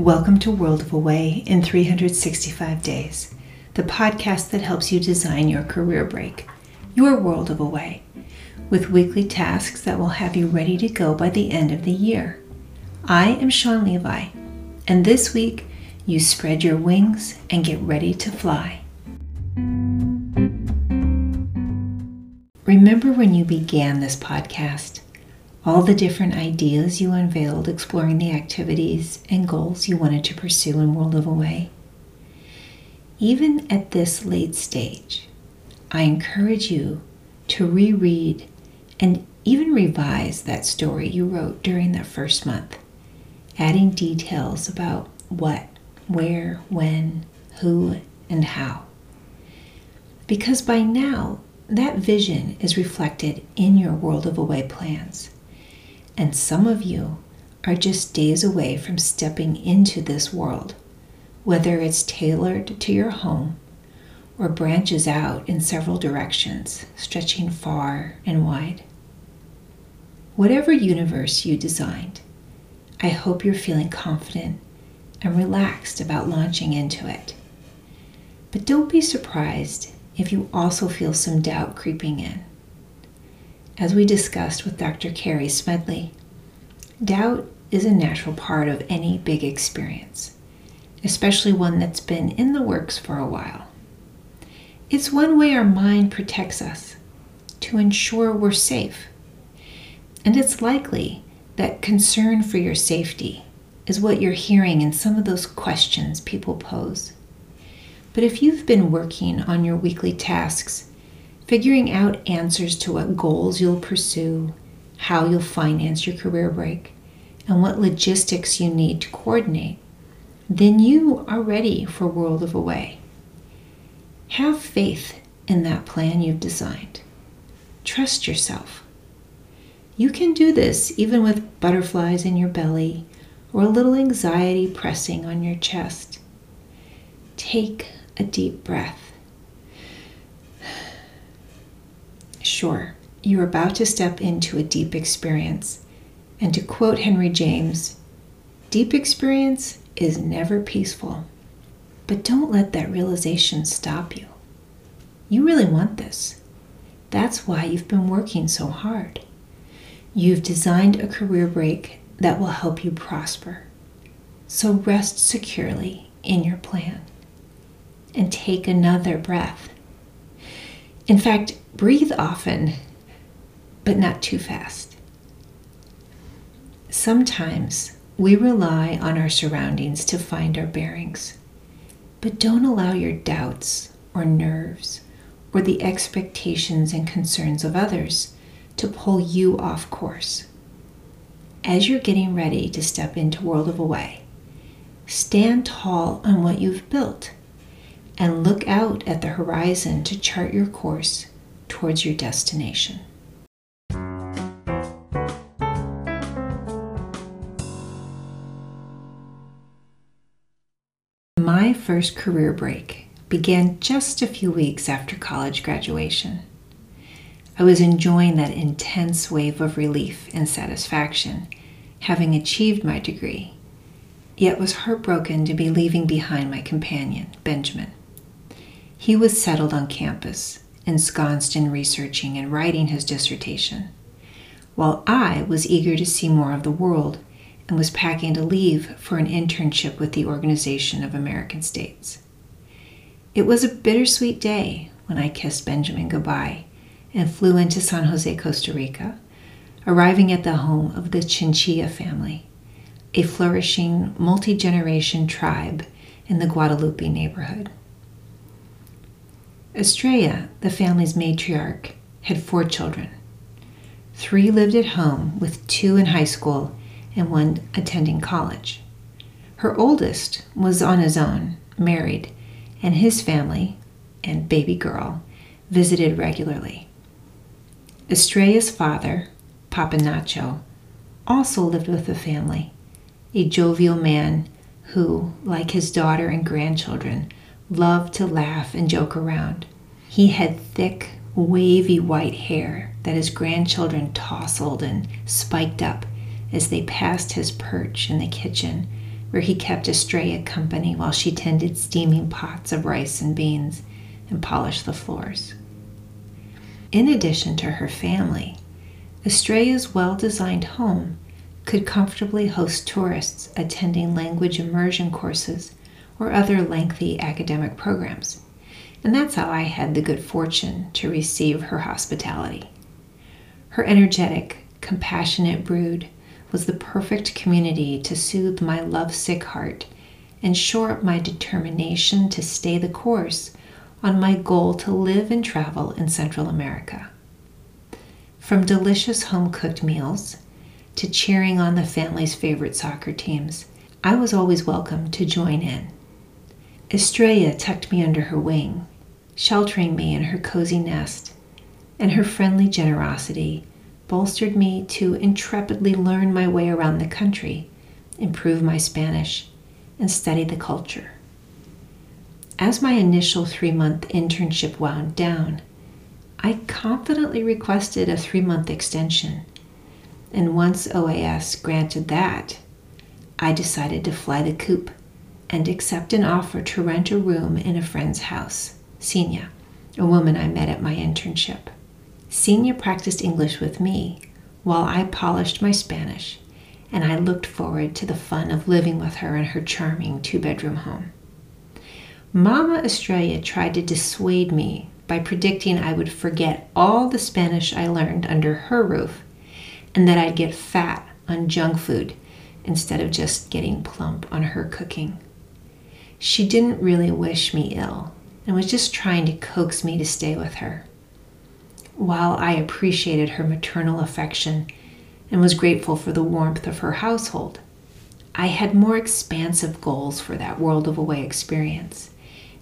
Welcome to World of Away in 365 Days, the podcast that helps you design your career break, your world of away, with weekly tasks that will have you ready to go by the end of the year. I am Sean Levi, and this week you spread your wings and get ready to fly. Remember when you began this podcast? All the different ideas you unveiled exploring the activities and goals you wanted to pursue in World of Away. Even at this late stage, I encourage you to reread and even revise that story you wrote during that first month, adding details about what, where, when, who, and how. Because by now, that vision is reflected in your World of Away plans and some of you are just days away from stepping into this world, whether it's tailored to your home or branches out in several directions, stretching far and wide. Whatever universe you designed, I hope you're feeling confident and relaxed about launching into it. But don't be surprised if you also feel some doubt creeping in. As we discussed with Dr. Carrie Smedley, doubt is a natural part of any big experience, especially one that's been in the works for a while. It's one way our mind protects us to ensure we're safe. And it's likely that concern for your safety is what you're hearing in some of those questions people pose. But if you've been working on your weekly tasks figuring out answers to what goals you'll pursue, how you'll finance your career break, and what logistics you need to coordinate, then you are ready for World of Away. Have faith in that plan you've designed. Trust yourself. You can do this even with butterflies in your belly or a little anxiety pressing on your chest. Take a deep breath Sure, you're about to step into a deep experience. And to quote Henry James, deep experience is never peaceful. But don't let that realization stop you. You really want this. That's why you've been working so hard. You've designed a career break that will help you prosper. So rest securely in your plan and take another breath. In fact, breathe often, but not too fast. Sometimes we rely on our surroundings to find our bearings, but don't allow your doubts or nerves or the expectations and concerns of others to pull you off course. As you're getting ready to step into World of Away, stand tall on what you've built and look out at the horizon to chart your course towards your destination. My first career break began just a few weeks after college graduation. I was enjoying that intense wave of relief and satisfaction, having achieved my degree, yet was heartbroken to be leaving behind my companion, Benjamin. He was settled on campus, ensconced in researching and writing his dissertation, while I was eager to see more of the world and was packing to leave for an internship with the Organization of American States. It was a bittersweet day when I kissed Benjamin goodbye and flew into San Jose, Costa Rica, arriving at the home of the Chinchilla family, a flourishing multi generation tribe in the Guadalupe neighborhood. Estrella, the family's matriarch, had four children. Three lived at home, with two in high school and one attending college. Her oldest was on his own, married, and his family and baby girl visited regularly. Estrella's father, Papa Nacho, also lived with the family, a jovial man who, like his daughter and grandchildren, loved to laugh and joke around. He had thick, wavy white hair that his grandchildren tousled and spiked up as they passed his perch in the kitchen, where he kept Estrella company while she tended steaming pots of rice and beans and polished the floors. In addition to her family, Estrella's well designed home could comfortably host tourists attending language immersion courses or other lengthy academic programs. And that's how I had the good fortune to receive her hospitality. Her energetic, compassionate brood was the perfect community to soothe my lovesick heart and shore up my determination to stay the course on my goal to live and travel in Central America. From delicious home cooked meals to cheering on the family's favorite soccer teams, I was always welcome to join in. Estrella tucked me under her wing, sheltering me in her cozy nest, and her friendly generosity bolstered me to intrepidly learn my way around the country, improve my Spanish, and study the culture. As my initial three month internship wound down, I confidently requested a three month extension. And once OAS granted that, I decided to fly the coop and accept an offer to rent a room in a friend's house, Senia, a woman I met at my internship. Senia practiced English with me while I polished my Spanish, and I looked forward to the fun of living with her in her charming two bedroom home. Mama Estrella tried to dissuade me by predicting I would forget all the Spanish I learned under her roof and that I'd get fat on junk food instead of just getting plump on her cooking. She didn't really wish me ill and was just trying to coax me to stay with her. While I appreciated her maternal affection and was grateful for the warmth of her household, I had more expansive goals for that world of away experience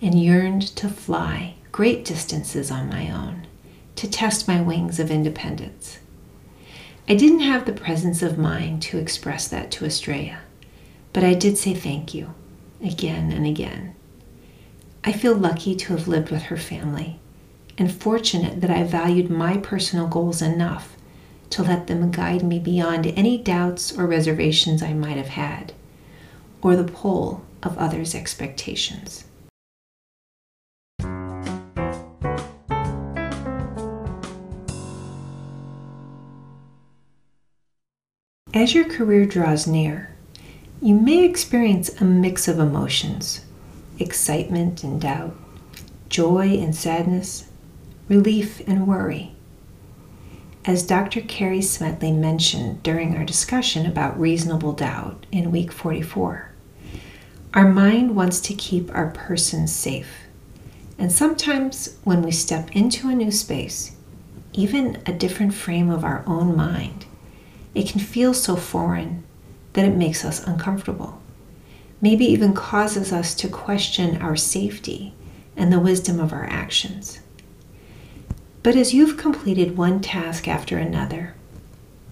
and yearned to fly great distances on my own to test my wings of independence. I didn't have the presence of mind to express that to Estrella, but I did say thank you again and again. I feel lucky to have lived with her family and fortunate that I valued my personal goals enough to let them guide me beyond any doubts or reservations I might have had, or the pull of others' expectations. As your career draws near, you may experience a mix of emotions excitement and doubt, joy and sadness, relief, and worry. As Dr. Carrie Smedley mentioned during our discussion about reasonable doubt in week 44, our mind wants to keep our person safe. And sometimes when we step into a new space, even a different frame of our own mind, it can feel so foreign that it makes us uncomfortable. Maybe even causes us to question our safety and the wisdom of our actions. But as you've completed one task after another,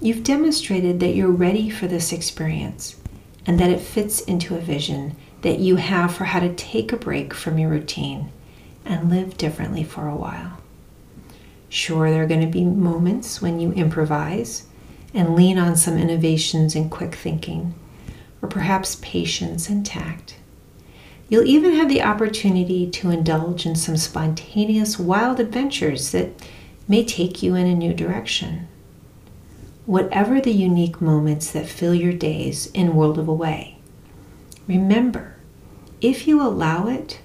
you've demonstrated that you're ready for this experience and that it fits into a vision that you have for how to take a break from your routine and live differently for a while. Sure, there are going to be moments when you improvise and lean on some innovations and quick thinking, or perhaps patience and tact. You'll even have the opportunity to indulge in some spontaneous wild adventures that may take you in a new direction. Whatever the unique moments that fill your days in World of Away, remember, if you allow it,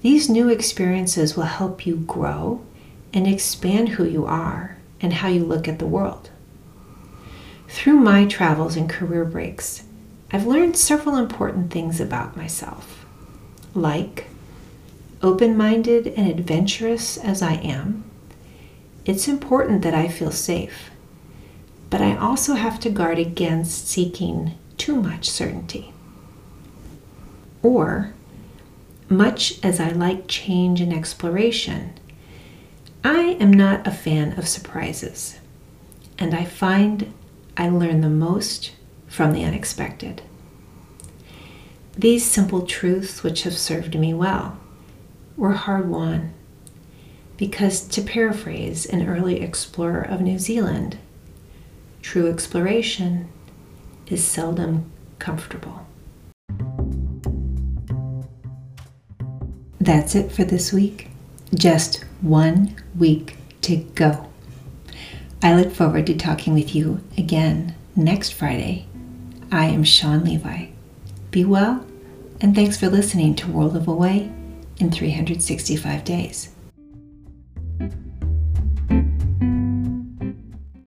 these new experiences will help you grow and expand who you are and how you look at the world. Through my travels and career breaks, I've learned several important things about myself like, open minded and adventurous as I am, it's important that I feel safe. But I also have to guard against seeking too much certainty. Or, much as I like change and exploration, I am not a fan of surprises, and I find I learn the most from the unexpected. These simple truths, which have served me well, were hard won. Because, to paraphrase an early explorer of New Zealand, true exploration is seldom comfortable. That's it for this week. Just one week to go. I look forward to talking with you again next Friday. I am Sean Levi. Be well and thanks for listening to World of Away in 365 Days.